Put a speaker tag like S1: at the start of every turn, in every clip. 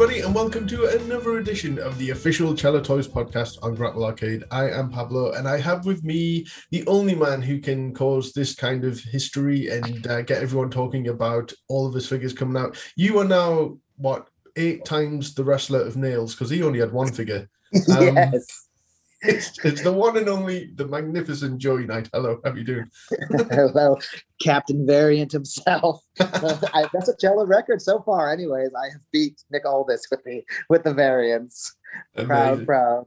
S1: everybody, and welcome to another edition of the official Cello Toys podcast on Grapple Arcade. I am Pablo, and I have with me the only man who can cause this kind of history and uh, get everyone talking about all of his figures coming out. You are now, what, eight times the wrestler of nails because he only had one figure.
S2: Um, yes.
S1: It's, it's the one and only, the magnificent Joey Knight. Hello, how are you doing?
S2: Hello, Captain Variant himself. I, that's a cello record so far. Anyways, I have beat Nick Aldis with the with the variants. Proud, proud.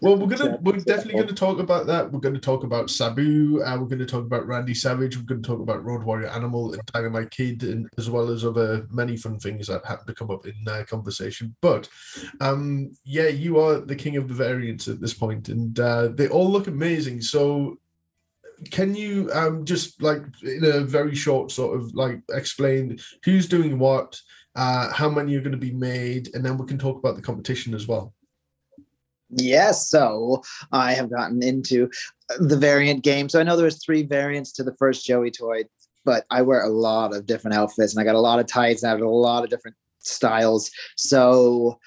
S1: Well, we're gonna we're definitely gonna talk about that. We're gonna talk about Sabu. Uh, we're gonna talk about Randy Savage. We're gonna talk about Road Warrior Animal and Dynamite Kid, and as well as other many fun things that happen to come up in uh, conversation. But um, yeah, you are the king of the variants at this point, and uh, they all look amazing. So can you um just like in a very short sort of like explain who's doing what uh how many are going to be made and then we can talk about the competition as well
S2: Yes, so I have gotten into the variant game. So I know there's three variants to the first Joey toy, but I wear a lot of different outfits and I got a lot of tights and I have a lot of different styles. So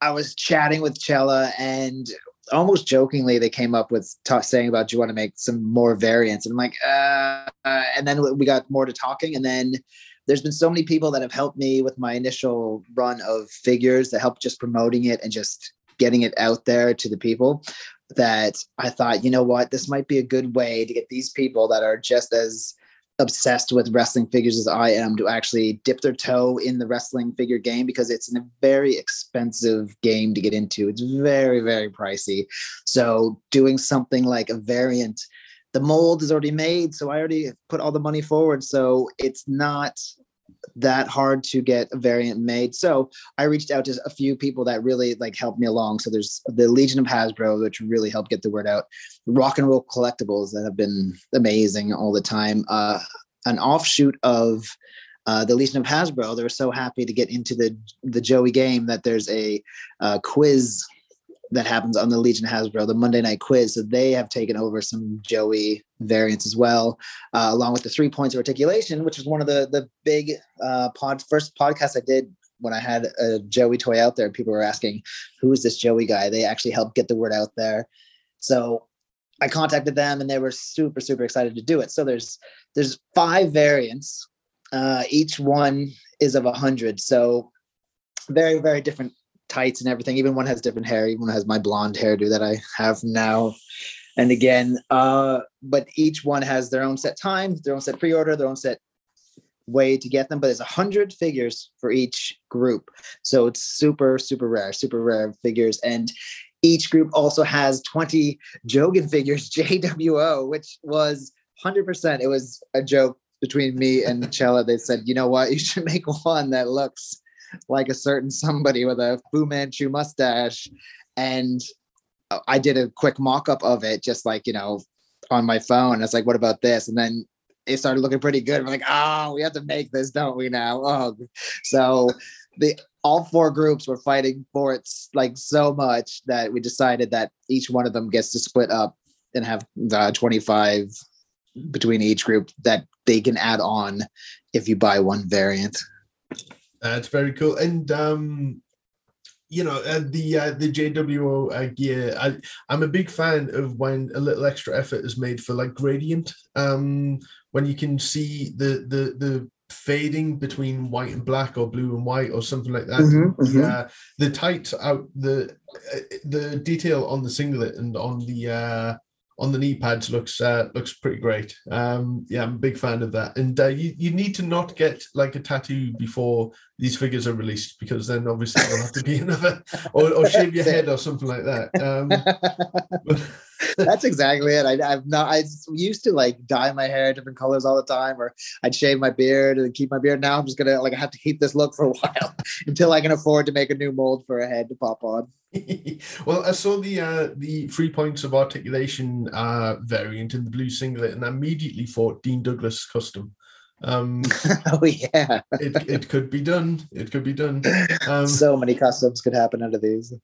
S2: I was chatting with Cella and almost jokingly they came up with t- saying about do you want to make some more variants and i'm like uh, uh, and then we got more to talking and then there's been so many people that have helped me with my initial run of figures that help just promoting it and just getting it out there to the people that I thought, you know what, this might be a good way to get these people that are just as obsessed with wrestling figures as I am to actually dip their toe in the wrestling figure game because it's a very expensive game to get into. It's very, very pricey. So doing something like a variant, the mold is already made. So I already put all the money forward. So it's not that hard to get a variant made. So I reached out to a few people that really like helped me along. So there's the Legion of Hasbro, which really helped get the word out. Rock and roll collectibles that have been amazing all the time. Uh, an offshoot of uh, the Legion of Hasbro. They were so happy to get into the the Joey game that there's a uh, quiz that happens on the Legion Hasbro, the Monday night quiz. So they have taken over some Joey variants as well, uh, along with the three points of articulation, which was one of the the big uh, pod first podcasts I did when I had a Joey toy out there. People were asking, "Who is this Joey guy?" They actually helped get the word out there. So I contacted them, and they were super super excited to do it. So there's there's five variants. Uh, each one is of a hundred. So very very different tights and everything. Even one has different hair. Even one has my blonde hairdo that I have now. And again, uh, but each one has their own set time, their own set pre-order, their own set way to get them. But there's a hundred figures for each group, so it's super super rare, super rare figures. And each group also has 20 Jogan figures, JWO, which was 100%. It was a joke between me and Chella. They said, you know what, you should make one that looks like a certain somebody with a Fu Manchu mustache. And I did a quick mock up of it, just like, you know, on my phone. It's like, what about this? And then it started looking pretty good. We're like, oh, we have to make this, don't we now? Oh, so the all four groups were fighting for it like so much that we decided that each one of them gets to split up and have the 25 between each group that they can add on if you buy one variant.
S1: That's very cool. And um, you know uh, the uh, the JWO uh, gear. I I'm a big fan of when a little extra effort is made for like gradient. Um, when you can see the the the fading between white and black or blue and white or something like that. Mm-hmm, mm-hmm. Uh, the tight out the uh, the detail on the singlet and on the uh, on the knee pads looks uh, looks pretty great. Um, yeah, I'm a big fan of that. And uh, you you need to not get like a tattoo before these figures are released because then obviously there'll have to be another or, or shave your head or something like that. Um,
S2: That's exactly it. I, have not. I used to like dye my hair different colors all the time, or I'd shave my beard and keep my beard. Now I'm just gonna like I have to keep this look for a while until I can afford to make a new mold for a head to pop on.
S1: well, I saw the uh, the three points of articulation uh, variant in the blue singlet, and I immediately thought Dean Douglas custom. Um,
S2: oh yeah,
S1: it, it could be done. It could be done.
S2: Um, so many customs could happen out of these.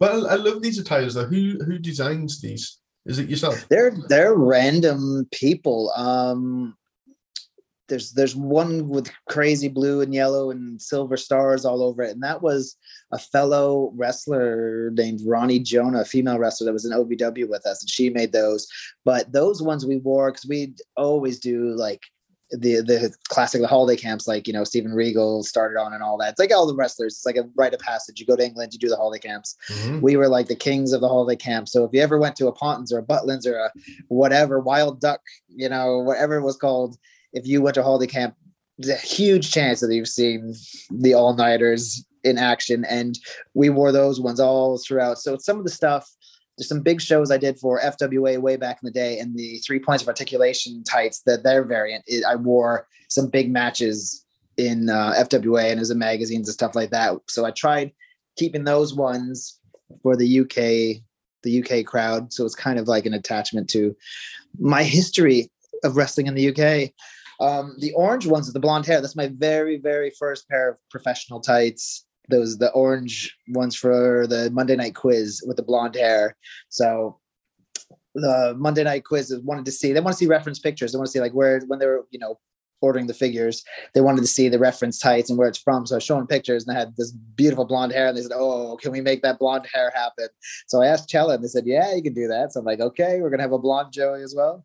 S1: Well, I love these attires though. Who who designs these? Is it yourself?
S2: They're they're random people. Um, there's there's one with crazy blue and yellow and silver stars all over it, and that was a fellow wrestler named Ronnie Jonah, a female wrestler that was in OVW with us, and she made those. But those ones we wore because we always do like the the classic the holiday camps like you know Steven Regal started on and all that. It's like all the wrestlers. It's like a rite of passage. You go to England, you do the holiday camps. Mm-hmm. We were like the kings of the holiday camp. So if you ever went to a Pontins or a Butlins or a whatever Wild Duck, you know whatever it was called, if you went to holiday camp, there's a huge chance that you've seen the all nighters in action, and we wore those ones all throughout. So some of the stuff there's some big shows I did for FWA way back in the day, and the three points of articulation tights that their variant. It, I wore some big matches in uh, FWA and as in magazines and stuff like that. So I tried keeping those ones for the UK the UK crowd. So it's kind of like an attachment to my history of wrestling in the UK. Um, the orange ones with the blonde hair. That's my very very first pair of professional tights those the orange ones for the Monday night quiz with the blonde hair. So the Monday night quiz wanted to see they want to see reference pictures. They want to see like where when they were you know ordering the figures, they wanted to see the reference tights and where it's from. So I was showing pictures and I had this beautiful blonde hair and they said, Oh, can we make that blonde hair happen? So I asked Chella and they said, Yeah, you can do that. So I'm like, okay, we're gonna have a blonde Joey as well.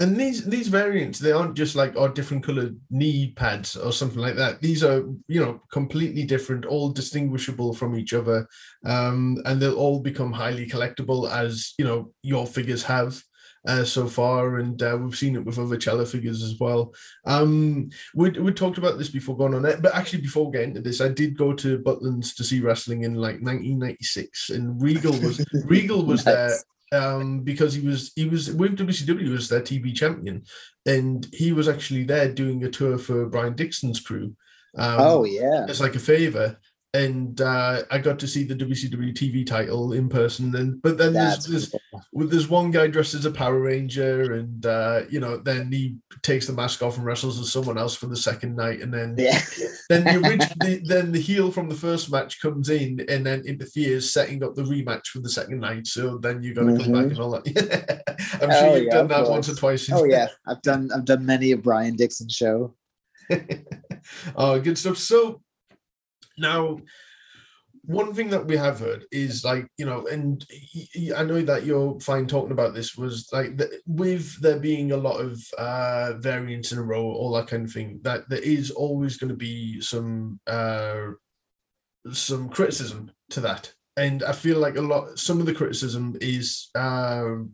S1: And these these variants, they aren't just like oh different colored knee pads or something like that. These are you know completely different, all distinguishable from each other, um, and they'll all become highly collectible as you know your figures have. Uh, so far, and uh, we've seen it with other Cella figures as well. Um, we we talked about this before going on it, but actually before getting to this, I did go to Butlins to see wrestling in like 1996, and Regal was Regal was nice. there um, because he was he was with WCW as their TV champion, and he was actually there doing a tour for Brian Dixon's crew.
S2: Um, oh yeah,
S1: it's like a favor, and uh, I got to see the WCW TV title in person. And but then there's cool. there's one guy dressed as a Power Ranger, and uh, you know then he takes the mask off and wrestles as someone else for the second night, and then yeah. then the, original, the then the heel from the first match comes in and then interferes, setting up the rematch for the second night. So then you got to mm-hmm. come back mm-hmm. and all that. I'm sure oh, you've yeah, done that course. once or twice.
S2: Oh yeah, I've done I've done many a Brian Dixon show.
S1: oh, good stuff. So now, one thing that we have heard is like you know and i know that you're fine talking about this was like the, with there being a lot of uh variants in a row all that kind of thing that there is always going to be some uh some criticism to that. And i feel like a lot some of the criticism is um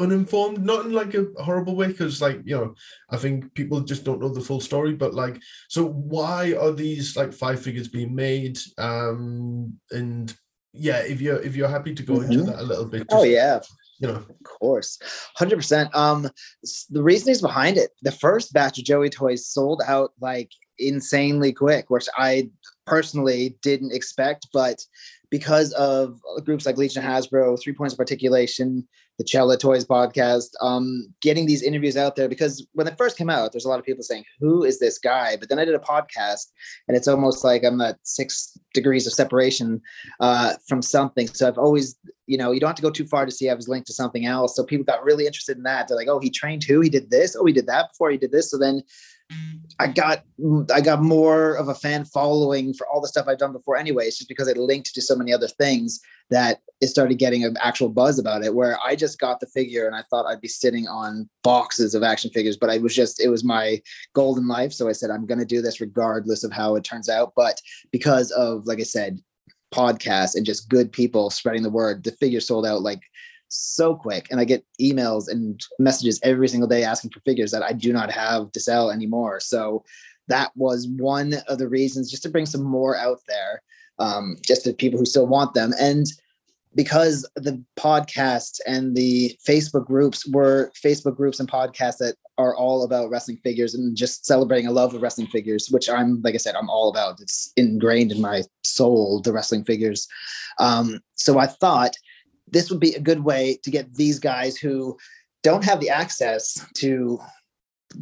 S1: uninformed, not in like a horrible way, because like you know, I think people just don't know the full story. But like, so why are these like five figures being made? Um, and yeah, if you're if you're happy to go mm-hmm. into that a little bit.
S2: oh yeah.
S1: You know,
S2: of course, hundred percent. Um, the reason is behind it. The first batch of Joey toys sold out like insanely quick, which I personally didn't expect, but because of groups like Legion Hasbro, Three Points of Articulation, the Cella Toys podcast, um, getting these interviews out there because when it first came out, there's a lot of people saying, Who is this guy? But then I did a podcast and it's almost like I'm at six degrees of separation uh, from something. So I've always, you know, you don't have to go too far to see I was linked to something else. So people got really interested in that. They're like, Oh, he trained who? He did this. Oh, he did that before he did this. So then I got I got more of a fan following for all the stuff I've done before anyway. It's just because it linked to so many other things that it started getting an actual buzz about it. Where I just got the figure and I thought I'd be sitting on boxes of action figures, but I was just it was my golden life. So I said I'm to do this regardless of how it turns out. But because of like I said, podcasts and just good people spreading the word, the figure sold out like so quick and i get emails and messages every single day asking for figures that i do not have to sell anymore. So that was one of the reasons just to bring some more out there um, just to people who still want them. And because the podcasts and the facebook groups were facebook groups and podcasts that are all about wrestling figures and just celebrating a love of wrestling figures which i'm like i said i'm all about. It's ingrained in my soul the wrestling figures. Um, so i thought this would be a good way to get these guys who don't have the access to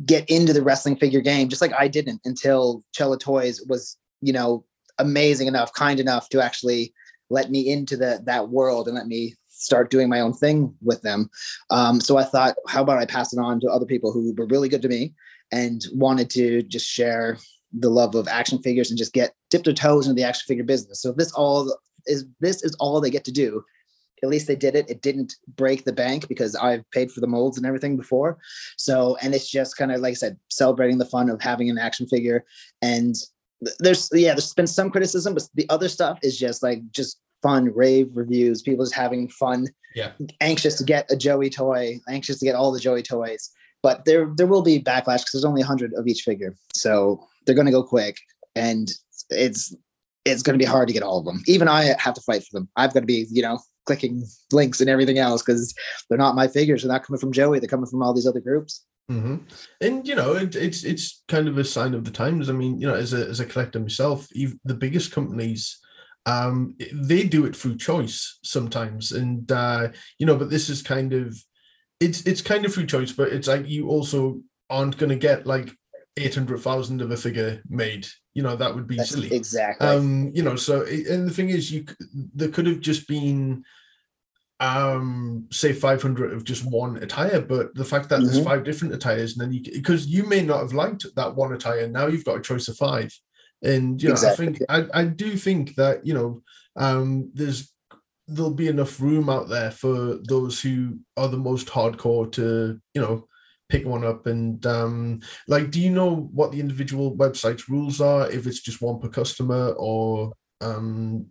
S2: get into the wrestling figure game, just like I didn't until Cella Toys was, you know, amazing enough, kind enough to actually let me into the that world and let me start doing my own thing with them. Um, so I thought, how about I pass it on to other people who were really good to me and wanted to just share the love of action figures and just get dip their toes into the action figure business. So this all is this is all they get to do. At least they did it. It didn't break the bank because I've paid for the molds and everything before. So and it's just kind of like I said, celebrating the fun of having an action figure. And there's yeah, there's been some criticism, but the other stuff is just like just fun rave reviews. People just having fun.
S1: Yeah.
S2: Anxious to get a Joey toy, anxious to get all the Joey toys. But there there will be backlash because there's only hundred of each figure. So they're gonna go quick. And it's it's going to be hard to get all of them. Even I have to fight for them. I've got to be, you know, clicking links and everything else because they're not my figures. They're not coming from Joey. They're coming from all these other groups.
S1: Mm-hmm. And you know, it, it's it's kind of a sign of the times. I mean, you know, as a as a collector myself, the biggest companies, um, they do it through choice sometimes, and uh, you know, but this is kind of it's it's kind of through choice, but it's like you also aren't going to get like eight hundred thousand of a figure made. You know that would be
S2: That's
S1: silly.
S2: Exactly.
S1: Um, you know, so and the thing is, you there could have just been, um, say five hundred of just one attire, but the fact that there's
S2: Mhm.
S1: five different attires, and then you because you may not have liked that one attire, now you've got a choice of five, and you know,
S2: Exactly.
S1: I think I I do think that you know, um, there's there'll be enough room out there for those who are the most hardcore to you know pick one up and um like do you know what the individual websites rules are if it's just one per customer or um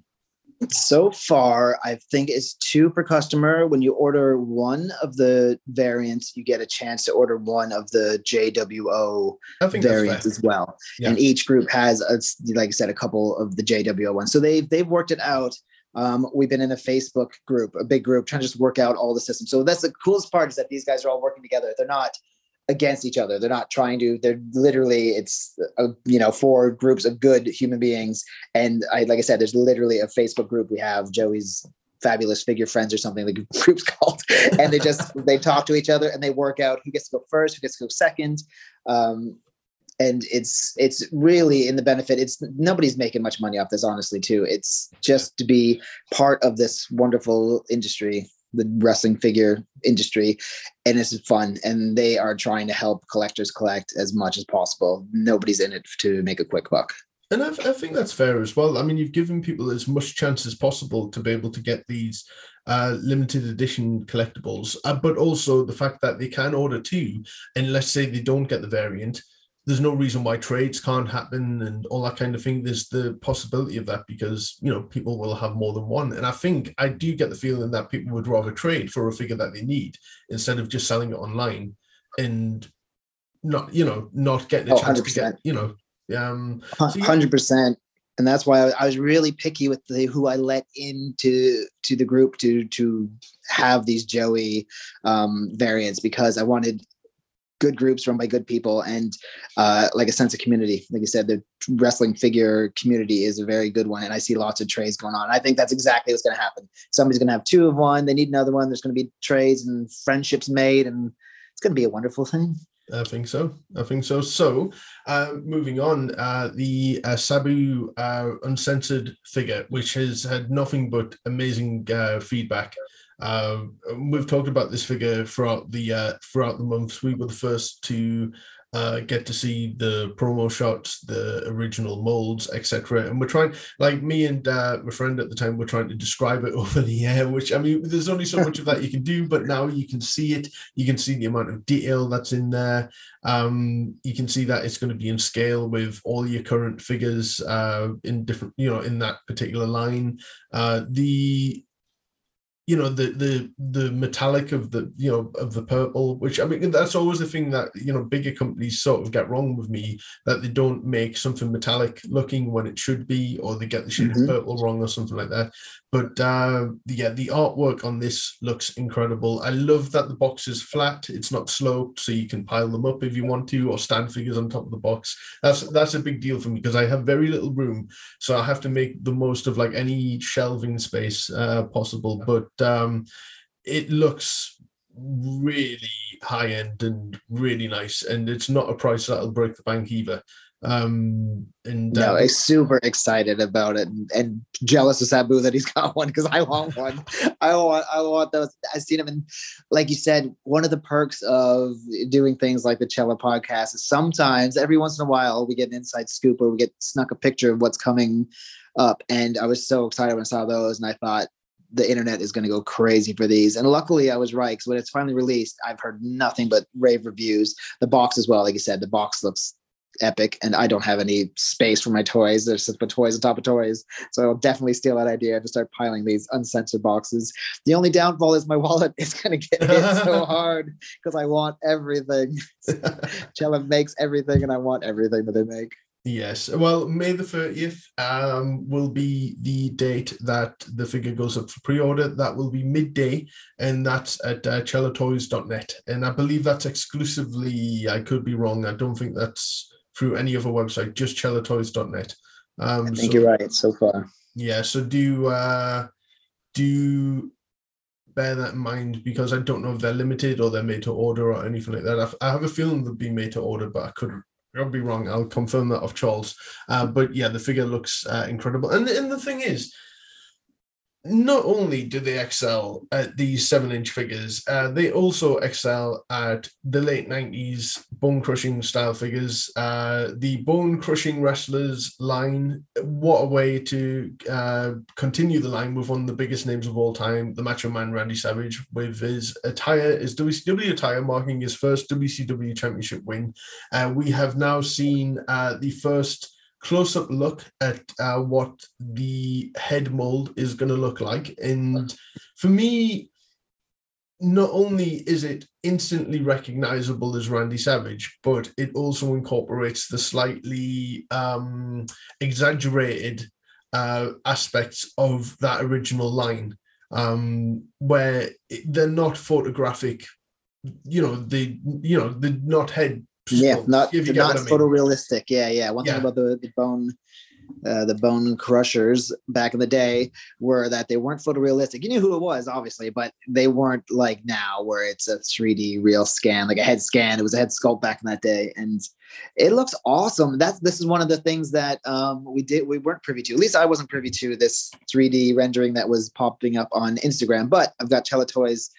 S2: so far, I think it's two per customer. When you order one of the variants, you get a chance to order one of the JWO variants as well.
S1: Yeah.
S2: And each group has, a, like I said, a couple of the JWO ones. So they've they've worked it out. Um, we've been in a Facebook group, a big group, trying to just work out all the systems. So that's the coolest part is that these guys are all working together. They're not against each other. They're not trying to. They're literally it's a, you know four groups of good human beings. And I like I said, there's literally a Facebook group we have. Joey's fabulous figure friends or something the group's called and they just they talk to each other and they work out who gets to go first who gets to go second um and it's it's really in the benefit it's nobody's making much money off this honestly too. It's just to be part of this wonderful industry the wrestling figure industry and it's fun and they are trying to help collectors collect as much as possible. Nobody's in it to make a quick buck.
S1: And I, I think that's fair as well. I mean you've given people as much chance as possible to be able to get these uh, limited edition collectibles uh, but also the fact that they can order two and let's say they don't get the variant there's no reason why trades can't happen and all that kind of thing. There's the possibility of that because you know people will have more than one, and I think I do get the feeling that people would rather trade for a figure that they need instead of just selling it online and not you know not getting a
S2: Oh,
S1: chance to
S2: 100%.
S1: get you know um So
S2: hundred percent. And that's why I, I was really picky with the who I let into to the group to to have these Joey um, variants because I wanted good groups run by good people and uh, like a sense of community. Like you said, the wrestling figure community is a very good one, and I see lots of trades going on. I think that's exactly what's going to happen. Somebody's going to have two of one. They need another one. There's going to be trades and friendships made, and it's going to be a wonderful thing.
S1: I think so. I think so. So, uh, moving on, uh, the uh, Sabu uh, uncensored figure, which has had nothing but amazing uh, feedback. Uh, we've talked about this figure throughout the uh, throughout the months. We were the first to uh, get to see the promo shots, the original molds, etc. And we're trying, like me and uh, my friend at the time, we're trying to describe it over the air. Which I mean, there's only so much of that you can do, but now you can see it. You can see the amount of detail that's in there. Um, you can see that it's going to be in scale with all your current figures uh, in different, you know, in that particular line. Uh, the you know the the the metallic of the you know of the purple which i mean that's always the thing that you know bigger companies sort of get wrong with me that they don't make something metallic looking when it should be or they get the shade
S2: Mhm.
S1: of purple wrong or something like that but uh yeah the artwork on this looks incredible i love that the box is flat it's not sloped so you can pile them up if you want to or stand figures on top of the box that's that's a big deal for me because i have very little room so I have to make the most of like any shelving space uh, possible. But um, it looks really high end and really nice, and it's not a price that'll break the bank either. Um, and
S2: no,
S1: uh,
S2: I'm super excited about it and, and jealous of Sabu that he's got one because I want one. I want, I want those. I've seen him, and like you said, one of the perks of doing things like the Cello podcast is sometimes, every once in a while, we get an inside scoop or we get snuck a picture of what's coming up. And I was so excited when I saw those, and I thought the internet is going to go crazy for these. And luckily, I was right because when it's finally released, I've heard nothing but rave reviews. The box as well, like you said, the box looks epic and i don't have any space for my toys. There's just but toys on top of toys. So i'll definitely steal that idea to start piling these uncensored boxes. The only downfall is my wallet is going to get hit so hard because i want everything. Cello makes everything and i want everything that they make
S1: Yes. Well, May the 30th um, will be the date that the figure goes up for pre order. That will be midday, and that's at uh, cellotoys.net. And I believe that's exclusively, I could be wrong. I don't think that's through any other website, just cellotoys.net. Um,
S2: i think
S1: so,
S2: you're right so far
S1: Yeah. So do, uh, do bear that in mind because I don't know if they're limited or they're made to order or anything like that. I, I have a feeling they'll be made to order, but I could I'll be wrong. I'll confirm that of Charles. Uh, but yeah, the figure looks uh, incredible. And, and the thing is, not only do they excel at these seven inch figures, uh, they also excel at the late 90s bone crushing style figures. Uh, the bone crushing wrestlers line, what a way to uh, continue the line with one of the biggest names of all time, the Macho Man Randy Savage, with his attire, his WCW attire, marking his first WCW championship win. Uh, we have now seen uh, the first close-up look at uh, what the head mold is going to look like. And for me not only is it instantly recognizable as randy savage but it also incorporates the slightly um, exaggerated uh, aspects of that original line um, where they're not photographic you know they you know they're not head
S2: yeah not not
S1: what I mean.
S2: photorealistic. Yeah yeah. One
S1: Yeah.
S2: thing about the, the bone uh, the bone crushers back in the day were that they weren't photorealistic. You knew who it was obviously but they weren't like now where it's a 3d real scan like a head scan. It was a head sculpt back in that day. And it looks awesome. That's this is one of the things that um, we did we weren't privy to. At least i wasn't privy to this 3d rendering that was popping up on instagram but i've got Cello Toys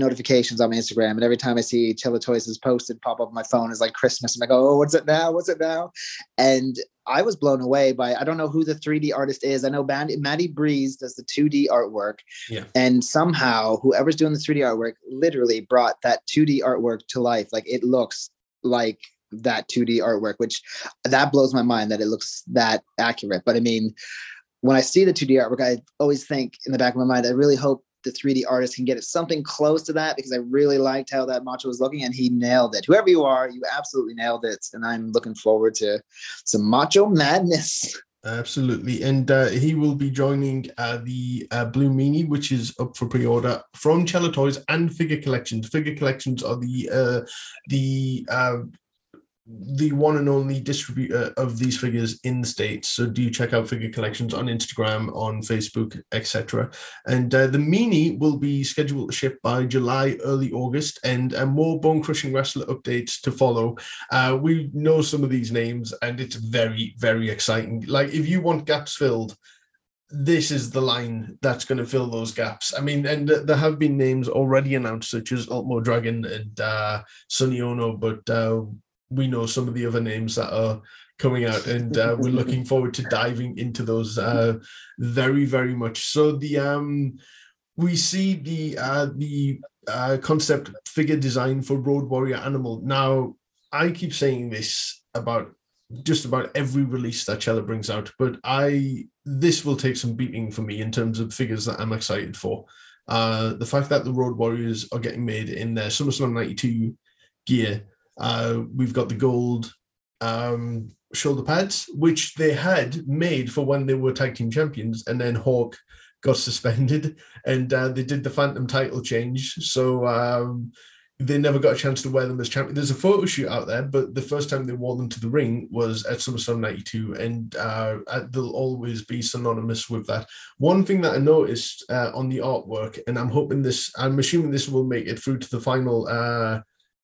S2: notifications on my Instagram, and every time I see Cello Toys is posted, pop up on my phone is like Christmas. And I'm like, oh, what's it now? What's it now? And I was blown away by I don't know who the 3D artist is. I know Maddie, Maddie Breeze does the 2D artwork,
S1: Yeah.
S2: and somehow whoever's doing the 3D artwork literally brought that 2D artwork to life. Like it looks like that 2D artwork, which that blows my mind that it looks that accurate. But I mean, when I see the 2D artwork, I always think in the back of my mind, I really hope the 3D artist can get it something close to that because I really liked how that macho was looking and he nailed it. Whoever you are, you absolutely nailed it. And I'm looking forward to some macho madness.
S1: Absolutely. And uh, he will be joining uh, the uh, Blue Meanie, which is up for pre-order from Cello Toys and Figure Collections. Figure Collections are the uh, the uh, the one and only distributor of these figures in the states. So do check out Figure Collections on Instagram, on Facebook, etc. And uh, the Meanie will be scheduled to ship by July, early August, and uh, more bone crushing wrestler updates to follow. Uh, we know some of these names, and it's very, very exciting. Like if you want gaps filled, this is the line that's going to fill those gaps. I mean, and th- there have been names already announced, such as Ultimo Dragon and uh, Sonny Onoo, but uh, we know some of the other names that are coming out, and uh, we're looking forward to diving into those uh, very, very much. So the um, we see the uh, the uh, concept figure design for Road Warrior Animal. Now, I keep saying this about just about every release that Cello brings out, but I this will take some beating for me in terms of figures that I'm excited for. Uh, the fact that the Road Warriors are getting made in their SummerSlam '92 gear. Uh, we've got the gold um, shoulder pads, which they had made for when they were tag team champions, and then Hawk got suspended, and uh, they did the Phantom title change. So um, they never got a chance to wear them as champion. There's a photo shoot out there, but the first time they wore them to the ring was at SummerSlam '92, and uh, they'll always be synonymous with that. One thing that I noticed uh, on the artwork, and I'm hoping this, I'm assuming this will make it through to the final uh,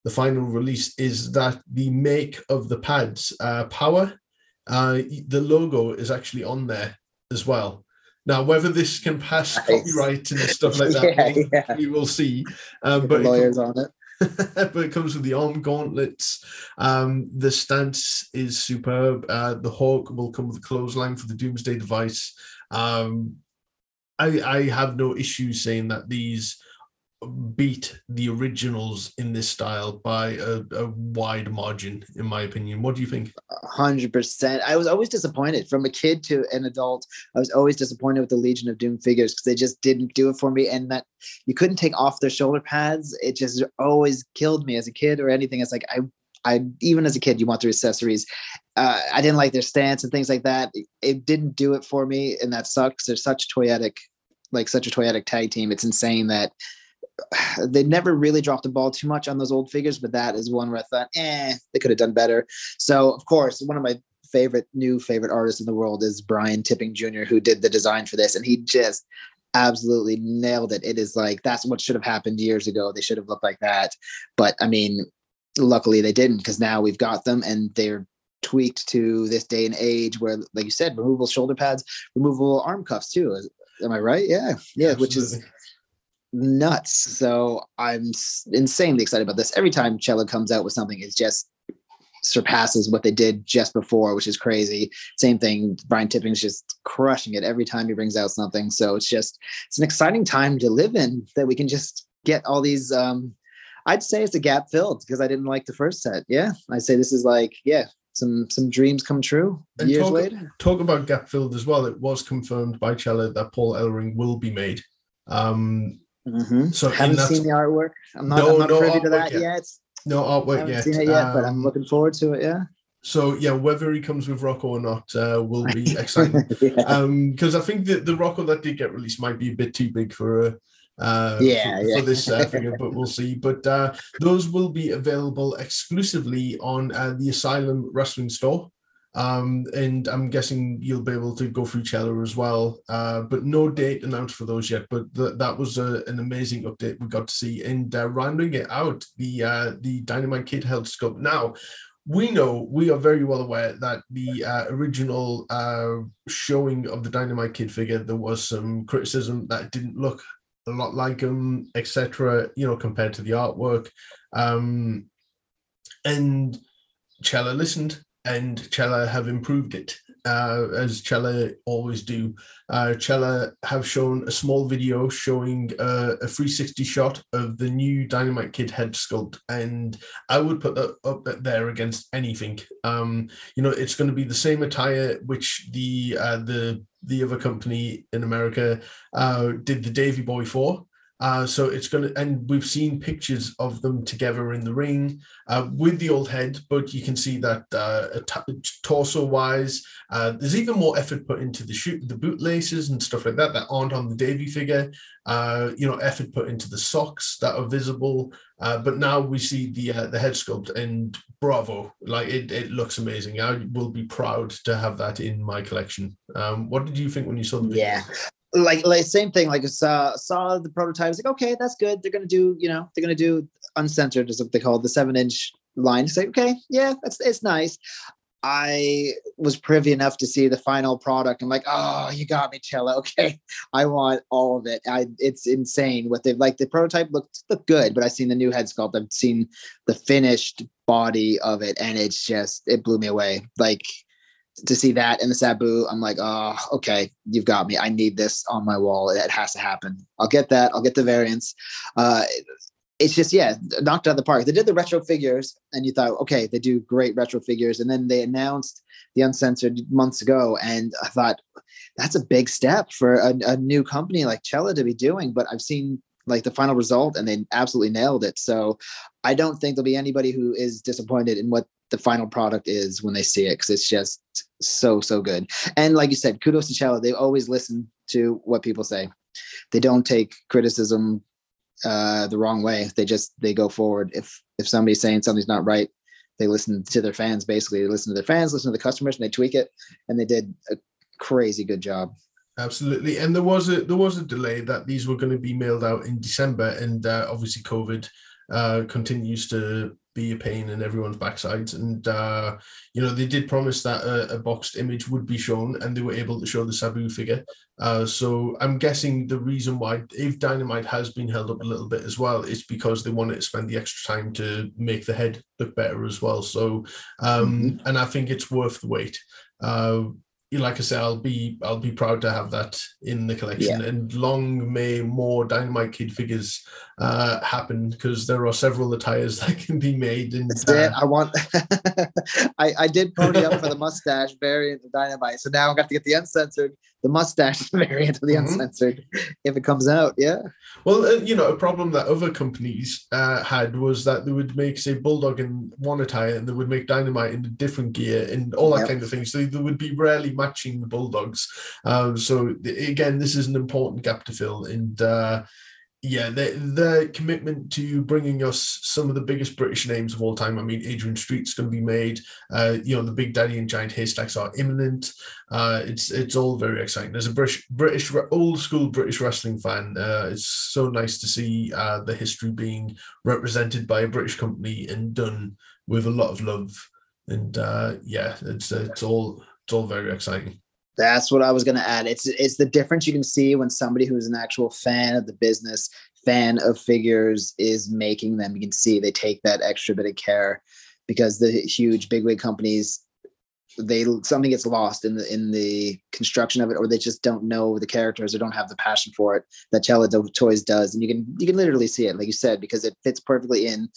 S1: the final release is that the make of the pads, uh, Power, uh, the logo is actually on there as well. Now, whether this can pass nice. copyright and stuff like that, yeah, we, yeah. we, will see. Um, but
S2: lawyers on it.
S1: but it comes with the arm gauntlets. Um, the stance is superb. Uh, the hawk will come with a clothesline for the Doomsday device. Um, I, I have no issue saying that these beat the originals in this style by a, a, wide margin, in my opinion. What do you think?
S2: Hundred percent. I was always disappointed from a kid to an adult. I was always disappointed with the Legion of Doom figures because they just didn't do it for me, and that you couldn't take off their shoulder pads. It just always killed me as a kid or anything. It's like I. I even as a kid, you want their accessories. Uh, I didn't like their stance and things like that. It, it didn't do it for me, and that sucks. They're such toyetic, like such a toyetic tag team. It's insane that they never really dropped the ball too much on those old figures, but that is one where I thought, eh, they could have done better. So, of course, one of my favorite new favorite artists in the world is Brian Tipping Jr., who did the design for this, and he just absolutely nailed it. It is like that's what should have happened years ago. They should have looked like that, but I mean, luckily they didn't because now we've got them and they're tweaked to this day and age where, like you said, removable shoulder pads, removable arm cuffs too. Am I right? Yeah, yeah, Absolutely. which is nuts. So I'm insanely excited about this. Every time Cello comes out with something, it just surpasses what they did just before, which is crazy. Same thing. Brian Tipping's just crushing it every time he brings out something. So it's just it's an exciting time to live in that we can just get all these. um I'd say it's a gap filled because I didn't like the first set. Yeah, I say this is like yeah, some some dreams come true and years
S1: talk,
S2: later.
S1: Talk about gap filled as well. It was confirmed by Cello that Paul Ellering will be made. Um,
S2: Mm-hmm. So haven't seen the artwork. I'm not, no, I'm not no privy to that yet. yet.
S1: No artwork
S2: haven't
S1: yet.
S2: Seen it yet, um, but I'm um, looking forward to it. Yeah.
S1: So yeah, whether he comes with Rocco or not uh, will be exciting. Because yeah. um, I think the, the Rocco that did get released might be a bit too big for a uh,
S2: yeah,
S1: for,
S2: yeah.
S1: for this uh, figure, but we'll see. But uh, those will be available exclusively on uh, the Asylum Wrestling Store. Um, and I'm guessing you'll be able to go through Cella as well. Uh, but no date announced for those yet. But th- that was a, an amazing update we got to see. And uh, rounding it out, the uh, the Dynamite Kid head sculpt. Now, we know we are very well aware that the uh, original uh, showing of the Dynamite Kid figure, there was some criticism that didn't look a lot like him, etc. You know, compared to the artwork. Um, and Cella listened and Cella have improved it, uh, as Cella always do. Uh, Cella have shown a small video showing uh, a 360 shot of the new Dynamite Kid head sculpt, and I would put that up there against anything. Um, you know, it's going to be the same attire which the uh, the the other company in America uh, did the Davy Boy for. Uh, so it's going to, and we've seen pictures of them together in the ring uh, with the old head, but you can see that uh, torso wise, uh, there's even more effort put into the shoot, the bootlaces and stuff like that that aren't on the Davy figure. Uh, you know, effort put into the socks that are visible. Uh, but now we see the the head sculpt, and bravo! Like it, it looks amazing. I will be proud to have that in my collection. Um, what did you think when you saw the?
S2: Yeah, like like same thing like saw uh, saw the prototype was like okay that's good they're gonna do you know they're gonna do uncensored is what they call the seven inch line say okay yeah that's it's nice. I was privy enough to see the final product i'm like oh you got me Cella okay i want all of it. I it's insane what they've like the prototype looked looked good but i've seen the new head sculpt i've seen the finished body of it and it's just it blew me away like to see that in the Sabu, I'm like, oh, okay, you've got me. I need this on my wall. It has to happen. I'll get that. I'll get the variants. Uh, it's just yeah, knocked out of the park. They did the retro figures, and you thought, okay, they do great retro figures, and then they announced the uncensored months ago, and I thought that's a big step for a, a new company like Cella to be doing. But I've seen like the final result, and they absolutely nailed it. So I don't think there'll be anybody who is disappointed in what the final product is when they see it because it's just so so good. And like you said, kudos to Cella. They always listen to what people say. They don't take criticism uh, the wrong way. They just they go forward. If if somebody's saying something's not right, they listen to their fans. Basically, they listen to their fans, listen to the customers, and they tweak it. And they did a crazy good job.
S1: Absolutely, and there was a there was a delay that these were going to be mailed out in December, and uh, obviously COVID uh, continues to be a pain in everyone's backsides. And uh, you know, they did promise that a, a, boxed image would be shown, and they were able to show the Sabu figure. Uh, so I'm guessing the reason why if Dynamite has been held up a little bit as well is because they wanted to spend the extra time to make the head look better as well. So, um, mm-hmm. and I think it's worth the wait. Like I said, I'll be I'll be proud to have that in the collection. Yeah. And long may more Dynamite Kid figures uh, happen because there are several attires that can be made. And
S2: uh. I want. I I did pony up for the mustache variant of Dynamite, so now I've got to get the uncensored the mustache variant of the mm-hmm. uncensored if it comes out. Yeah.
S1: Well, uh, you know, a problem that other companies uh, had was that they would make, say, Bulldog in one attire and they would make Dynamite in a different gear and all that yep. kind of thing. So they would be rarely matching the Bulldogs. Um, so again, this is an important gap to fill. And uh, yeah, the the commitment to bringing us some of the biggest British names of all time. I mean, Adrian Street's going to be made. Uh, you know, the Big Daddy and Giant Haystacks are imminent. Uh, it's it's all very exciting. As a British British old school British wrestling fan, uh, it's so nice to see uh, the history being represented by a British company and done with a lot of love. And uh, yeah, it's it's all it's all very exciting.
S2: That's what I was going to add. It's it's the difference you can see when somebody who's an actual fan of the business, fan of figures, is making them. You can see they take that extra bit of care because the huge bigwig companies they something gets lost in the in the construction of it or they just don't know the characters or don't have the passion for it that Cella Toys does. And you can you can literally see it like you said because it fits perfectly in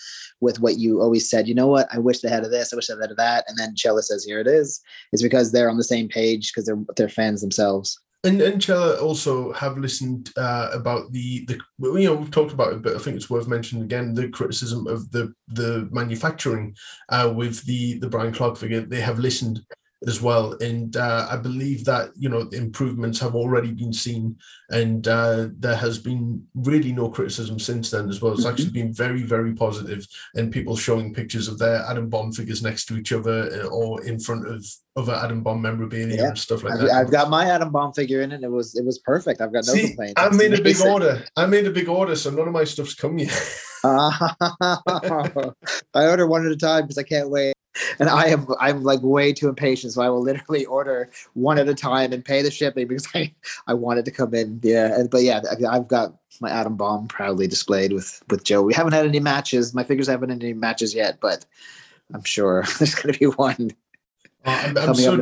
S2: with what you always said you know what? I wish they had of this I wish they had of that. And then Cella says here it is. Is because they're on the same page because they're they're fans themselves
S1: and and Cella also have listened uh, about the the you know we've talked about it, but I think it's worth mentioning again the criticism of the the manufacturing uh, with the the Bryan Clark figure. They have listened as well. And uh, I believe that you know improvements have already been seen, and uh, there has been really no criticism since then as well. It's mm-hmm. actually been very very positive, and people showing pictures of their Adam Bomb figures next to each other uh, or in front of other Adam Bomb memorabilia yeah. and stuff like
S2: I've,
S1: that.
S2: I've got my Adam Bomb figure in it. It was it was perfect. I've got no See, complaints.
S1: I made a big order. I made a big order, so none of my stuff's come yet.
S2: I order one at a time because I can't wait and I am I'm like way too impatient, so I will literally order one at a time and pay the shipping because I I wanted to come in. Yeah, and, but yeah, I've got my Adam Bomb proudly displayed with with Joe. We haven't had any matches. My figures haven't had any matches yet, but I'm sure there's going to be one
S1: I'm, I'm so,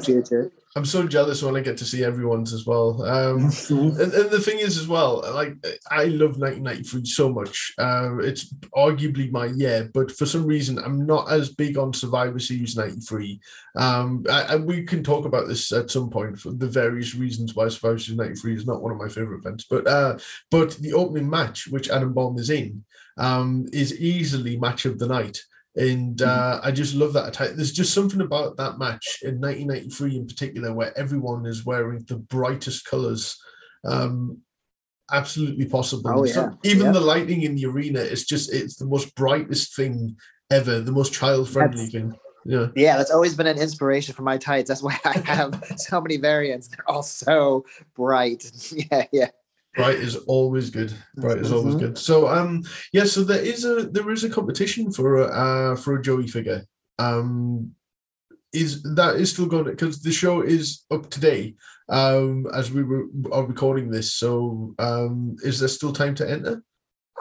S1: I'm so jealous when I get to see everyone's as well. Um, and, and, the thing is, as well, like I love 1993 so much. Uh, it's arguably my year, but for some reason, I'm not as big on Survivor Series 93. Um, and we can talk about this at some point for the various reasons why Survivor Series 93 is not one of my favorite events. But uh, but the opening match, which Adam Bomb is in, um, is easily match of the night. And mm-hmm. uh, I just love that attack. There's just something about that match in 1993 in particular where everyone is wearing the brightest colors um, absolutely possible. Oh, yeah. so even yeah. the lighting in the arena is just, it's the most brightest thing ever, the most child friendly thing. Yeah.
S2: yeah, that's always been an inspiration for my tights. That's why I have so many variants. They're all so bright. yeah, yeah
S1: bright is always good. Bright is always mm-hmm. good. So um yeah so there is a there is a competition for a uh for a joey figure. Um is that is still going because the show is up today um as we were are recording this. So um is there still time to enter?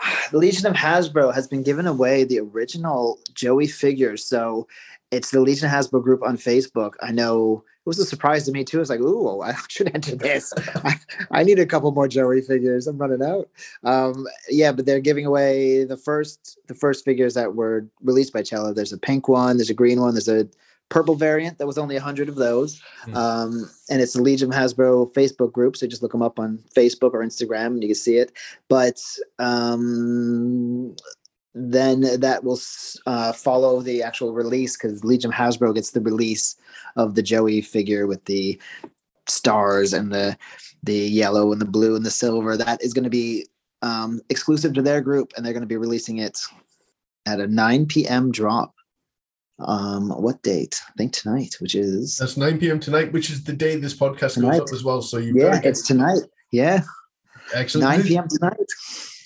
S2: The legion of hasbro has been giving away the original joey figures so it's the legion hasbro group on facebook i know it was a surprise to me too. It's like, ooh, I should enter this. I, I, need a couple more Joey figures. I'm running out. Um, yeah, but they're giving away the first the first figures that were released by Cella. There's a pink one, there's a green one, there's a purple variant that was only 100 of those mm. um, and it's the legion hasbro facebook group so just look them up on facebook or instagram and you can see it but um, then that will uh, follow the actual release because Legion Hasbro gets the release of the Joey figure with the stars and the the yellow and the blue and the silver. That is going to be um, exclusive to their group, and they're going to be releasing it at a 9 p.m. drop. Um, what date? I think tonight, which is
S1: that's 9 p.m. tonight, which is the day this podcast tonight. goes up as well. So you
S2: yeah, it's tonight. Yeah,
S1: excellent.
S2: 9 p.m. tonight.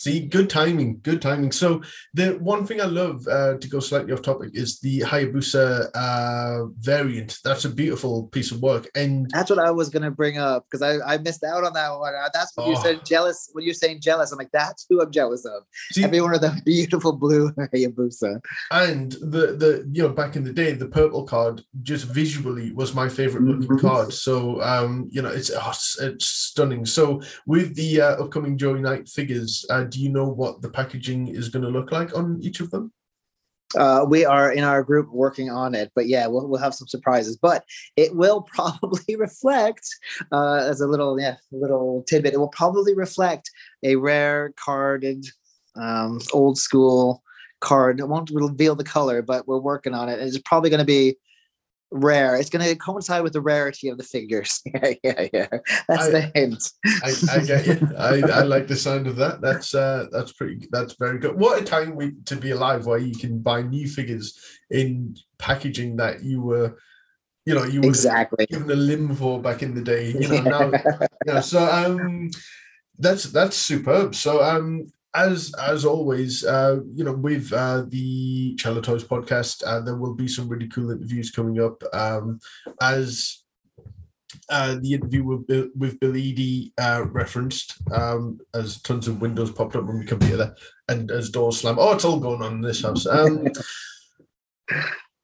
S1: See, good timing, good timing. So the one thing I love uh, to go slightly off topic is the Hayabusa uh, variant. That's a beautiful piece of work, and
S2: That's what I was gonna bring up because I, I missed out on that one. That's what you
S1: Oh.
S2: said jealous. When you're saying jealous, I'm like, that's who I'm jealous of.
S1: see,
S2: Every one of the beautiful blue Hayabusa.
S1: and the the you know back in the day, the purple card just visually was my favorite looking
S2: Mhm.
S1: card. So um, you know, it's oh, it's, it's stunning. So with the uh, upcoming Joey Knight figures, uh, do you know what the packaging is going to look like on each of them?
S2: Uh, we are in our group working on it, but yeah, we'll, we'll have some surprises. But it will probably reflect, uh, as a little yeah little tidbit, it will probably reflect a rare carded, um, old school card. It won't reveal the color, but we're working on it. It's probably going to be rare. It's going to coincide with the rarity of the figures. yeah, yeah, yeah. That's
S1: I-
S2: the hint.
S1: I, I get you. I, I like the sound of that. That's uh, that's pretty. That's very good. What a time we to be alive, where you can buy new figures in packaging that you were, you know, you were
S2: Exactly.
S1: given a limb for back in the day. You know, now, you know, so um, that's that's superb. So um, as as always, uh, you know, with uh, the Chella Toys podcast, uh, there will be some really cool interviews coming up. Um, as uh, the interview with Bill, with Bill Eadie uh, referenced, um, as tons of windows popped up on my computer and as doors slam. Oh, it's all going on in this house. Um,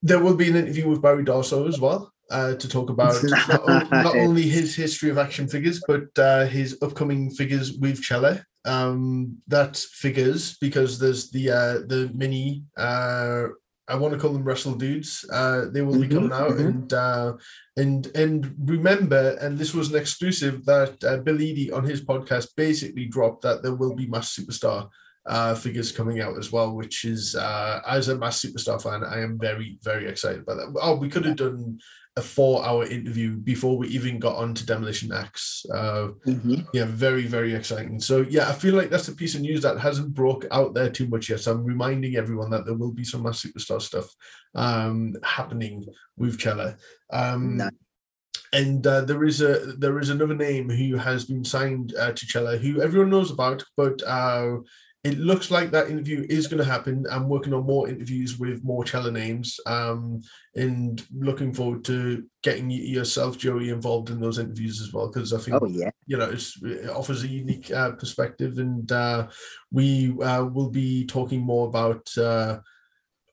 S1: there will be an interview with Barry Darsow as well uh, to talk about not, not only his history of action figures, but uh, his upcoming figures with Chella. Um, that's figures because there's the uh, the mini. Uh, I want to call them wrestle dudes. Uh, they will be
S2: Mhm,
S1: coming out,
S2: mhm.
S1: and uh, and and remember, and this was an exclusive that uh, Bill Eadie on his podcast basically dropped that there will be Masked Superstar uh, figures coming out as well, which is uh, as a Masked Superstar fan, I am very very excited about that. Oh, we could have done a four-hour interview before we even got on to Demolition Ax. Uh,
S2: Mhm.
S1: yeah, very, very exciting. So yeah, I feel like that's a piece of news that hasn't broke out there too much yet. So I'm reminding everyone that there will be some Masked Superstar stuff um happening with Chella. Um and uh, there is a there is another name who has been signed uh, to Chella who everyone knows about, but uh it looks like that interview is going to happen. I'm working on more interviews with more Chella names, um, and looking forward to getting yourself, Joey, involved in those interviews as well. Because I think
S2: Oh yeah.
S1: you know it's, it offers a unique uh, perspective and uh, we uh, will be talking more about uh,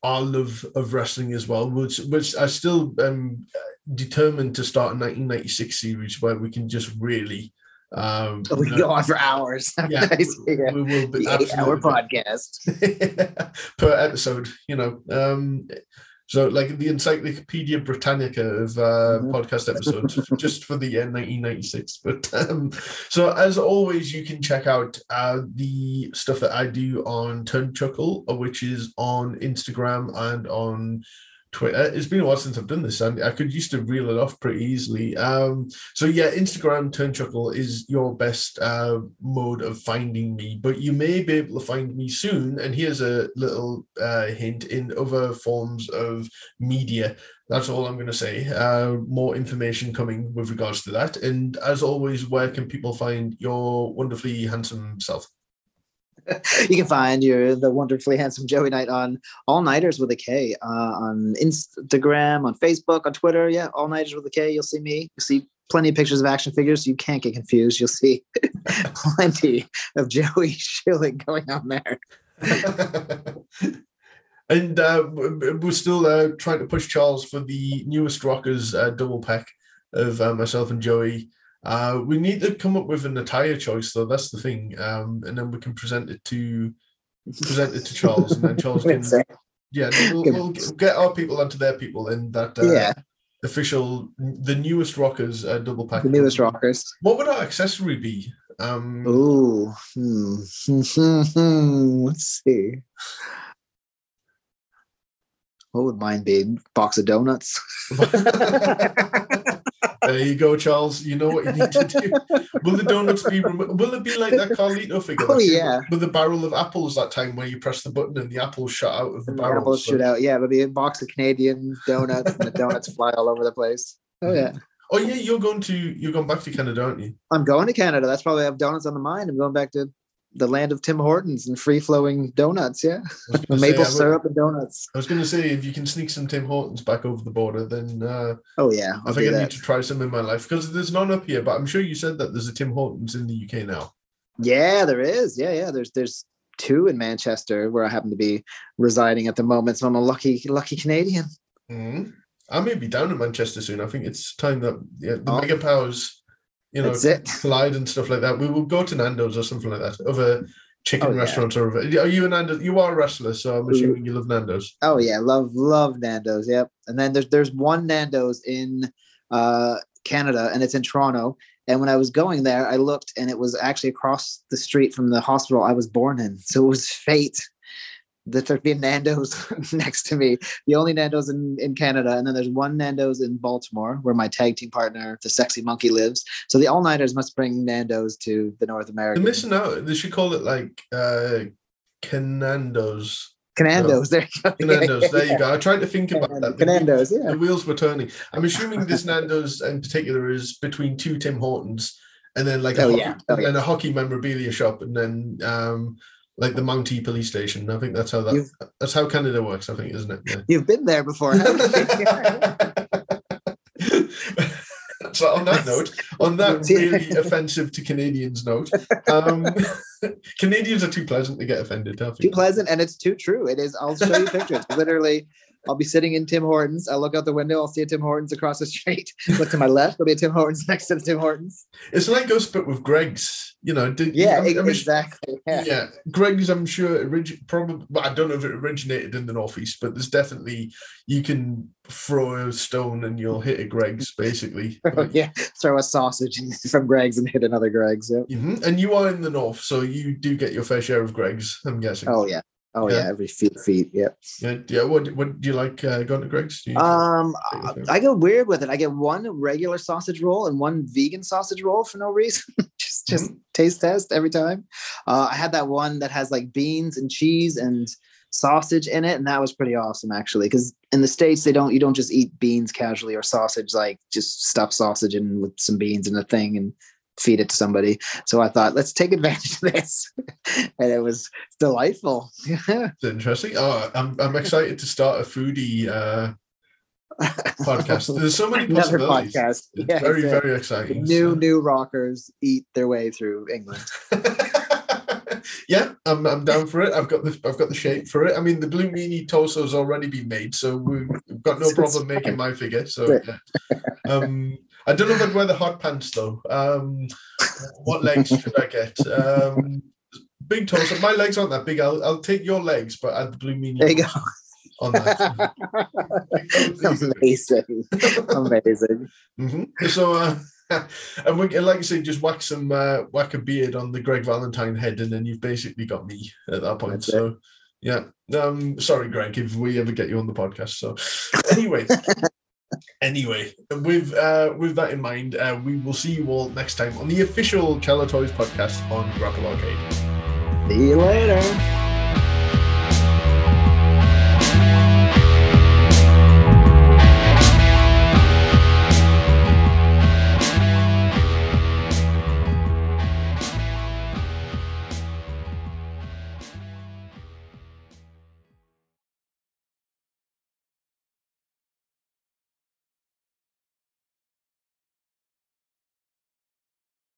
S1: our love of wrestling as well which which i still am determined to start a 1996 series where we can just really um
S2: Oh, we can go on for hours.
S1: yeah.
S2: Yeah.
S1: we will be
S2: The podcast.
S1: per episode you know um so like the encyclopedia britannica of uh
S2: Mhm.
S1: podcast episodes just for the year 1996 but um so as always you can check out uh the stuff that i do on turn chuckle uh, which is on instagram and on Twitter. It's been a while since I've done this, and I could used to reel it off pretty easily. Um, so yeah, Instagram Turn Chuckle is your best uh, mode of finding me, but you may be able to find me soon. And here's a little uh, hint in other forms of media. That's all I'm going to say. Uh, more information coming with regards to that. And as always, where can people find your wonderfully handsome self?
S2: you can find your the wonderfully handsome Joey Knight on All Knighters with a K uh, on Instagram, on Facebook, on Twitter. Yeah, All Knighters with a K. You'll see me. You'll see plenty of pictures of action figures. You can't get confused. You'll see plenty of Joey Schilling going on there.
S1: and uh, we're still uh, trying to push Charles for the newest Rockers uh, double pack of uh, myself and Joey. Uh, we need to come up with an attire choice, though. That's the thing, um, and then we can present it to present it to Charles, and then Charles can yeah, we'll, we'll get our people onto their people, and that uh,
S2: yeah,
S1: official the newest Rockers uh, double pack.
S2: the newest rockers.
S1: What would our accessory be? Um,
S2: Ooh, hmm. let's see. What would mine be? Box of donuts.
S1: There you go, Charles. You know what you need to do. Will the donuts be? Will it be like that Carlito figure?
S2: Oh, yeah.
S1: With the barrel of apples that time, where you press the button and the apples shot out of the
S2: And the
S1: barrel.
S2: apples shoot out. Yeah, it'll be a box of Canadian donuts, and the donuts fly all over the place. Oh yeah,
S1: Oh yeah, you're going to you're going back to Canada, aren't you?
S2: I'm going to Canada. That's probably I have donuts on the mind. I'm going back to the land of Tim Hortons and free flowing donuts. Yeah,
S1: I say,
S2: maple
S1: would-
S2: syrup and donuts.
S1: I was going to say, if you can sneak some Tim Hortons back over the border, then uh,
S2: Oh yeah,
S1: I
S2: I'll
S1: think
S2: do
S1: I need to try some in my life because there's none up here. But I'm sure you said that there's a Tim Hortons in the UK now.
S2: Yeah, there is. Yeah, yeah. There's there's two in Manchester where I happen to be residing at the moment. So I'm a lucky lucky Canadian.
S1: Mhm. I may be down in Manchester soon. I think it's time that yeah, the
S2: Oh.
S1: mega powers, you know, collide and stuff like that. We will go to Nando's or something like that. Other chicken
S2: Oh, yeah.
S1: restaurants or other. Are you a Nando's? You are a wrestler, so I'm assuming you love Nando's.
S2: Oh yeah, love love Nando's. Yep. And then there's there's one Nando's in uh Canada and it's in Toronto. And when I was going there, I looked and it was actually across the street from the hospital I was born in. So it was fate that there'd be Nando's next to me. The only Nando's in, in Canada. And then there's one Nando's in Baltimore where my tag team partner, the sexy monkey, lives. So the all-nighters must bring Nando's to the North
S1: They're
S2: American.
S1: missing out. They should call it like uh Canandos.
S2: Canandos. There you go.
S1: Canandos. There you go. I tried to think about that. The-
S2: Canandos, yeah.
S1: The wheels were turning. I'm assuming this Nando's in particular is between two Tim Hortons and then like
S2: Oh,
S1: hockey,
S2: yeah. Oh,
S1: and then a hockey memorabilia shop and then um like the Mountie police station. I think that's how that
S2: You've-
S1: that's how Canada works, I think, isn't it? Yeah.
S2: You've been there before, haven't you?
S1: so on that note, on that really offensive to Canadians note, um, Canadians are too pleasant to get offended.
S2: Too pleasant and it's too true. It is. I'll show you pictures. Literally, I'll be sitting in Tim Hortons. I'll look out the window. I'll see a Tim Hortons across the street. Look to my left. There'll be a Tim Hortons next to the Tim Hortons.
S1: It's like us, but with Greggs. You know, did,
S2: Yeah,
S1: I'm- I'm-
S2: exactly. Yeah.
S1: Yeah, Greggs. I'm sure origi- probably. Well, I don't know if it originated in the northeast, but there's definitely you can throw a stone and you'll hit a Greggs basically.
S2: yeah. Throw a sausage from Greggs and hit another Greggs. Yep.
S1: Mhm. And you are in the north, so you do get your fair share of Greggs. I'm guessing.
S2: Oh yeah. Oh yeah.
S1: Yeah.
S2: Every feet feet. Yep.
S1: yeah. yeah. What, what do you like uh, going to Greggs?
S2: Um. I go weird with it. I get one regular sausage roll and one vegan sausage roll for no reason. just just
S1: Mhm.
S2: taste test every time. Uh, I had that one that has like beans and cheese and sausage in it, and that was pretty awesome actually. Because in the states, they don't you don't just eat beans casually or sausage like just stuff sausage in with some beans and a thing and feed it to somebody. So I thought let's take advantage of this, and it was delightful.
S1: It's interesting. Oh, I'm I'm excited to start a foodie uh, podcast. There's so many
S2: Another
S1: possibilities.
S2: podcast. Yeah,
S1: very
S2: exactly.
S1: very exciting.
S2: new
S1: So-
S2: new rockers eat their way through England.
S1: yeah, I'm, I'm down for it. I've got the I've got the shape for it. I mean, the blue mini meanie torso's already been made, so we've got no problem making my figure. So yeah. Um, I don't know if I'd wear the hot pants though. Um, what legs should I get? Um, big torso. My legs aren't that big. I'll I'll take your legs, but add the blue meanie
S2: There you go.
S1: on that.
S2: Amazing. Amazing.
S1: hmm So, uh, and we, like I say, just whack some uh, whack a beard on the Greg Valentine head, and then you've basically got me at that point.
S2: That's it.
S1: so, yeah. Um, sorry, Greg, if we ever get you on the podcast. So, anyway. Anyway, with uh, with that in mind, uh, we will see you all next time on the official Cello Toys podcast on Grapple Arcade.
S2: See you later.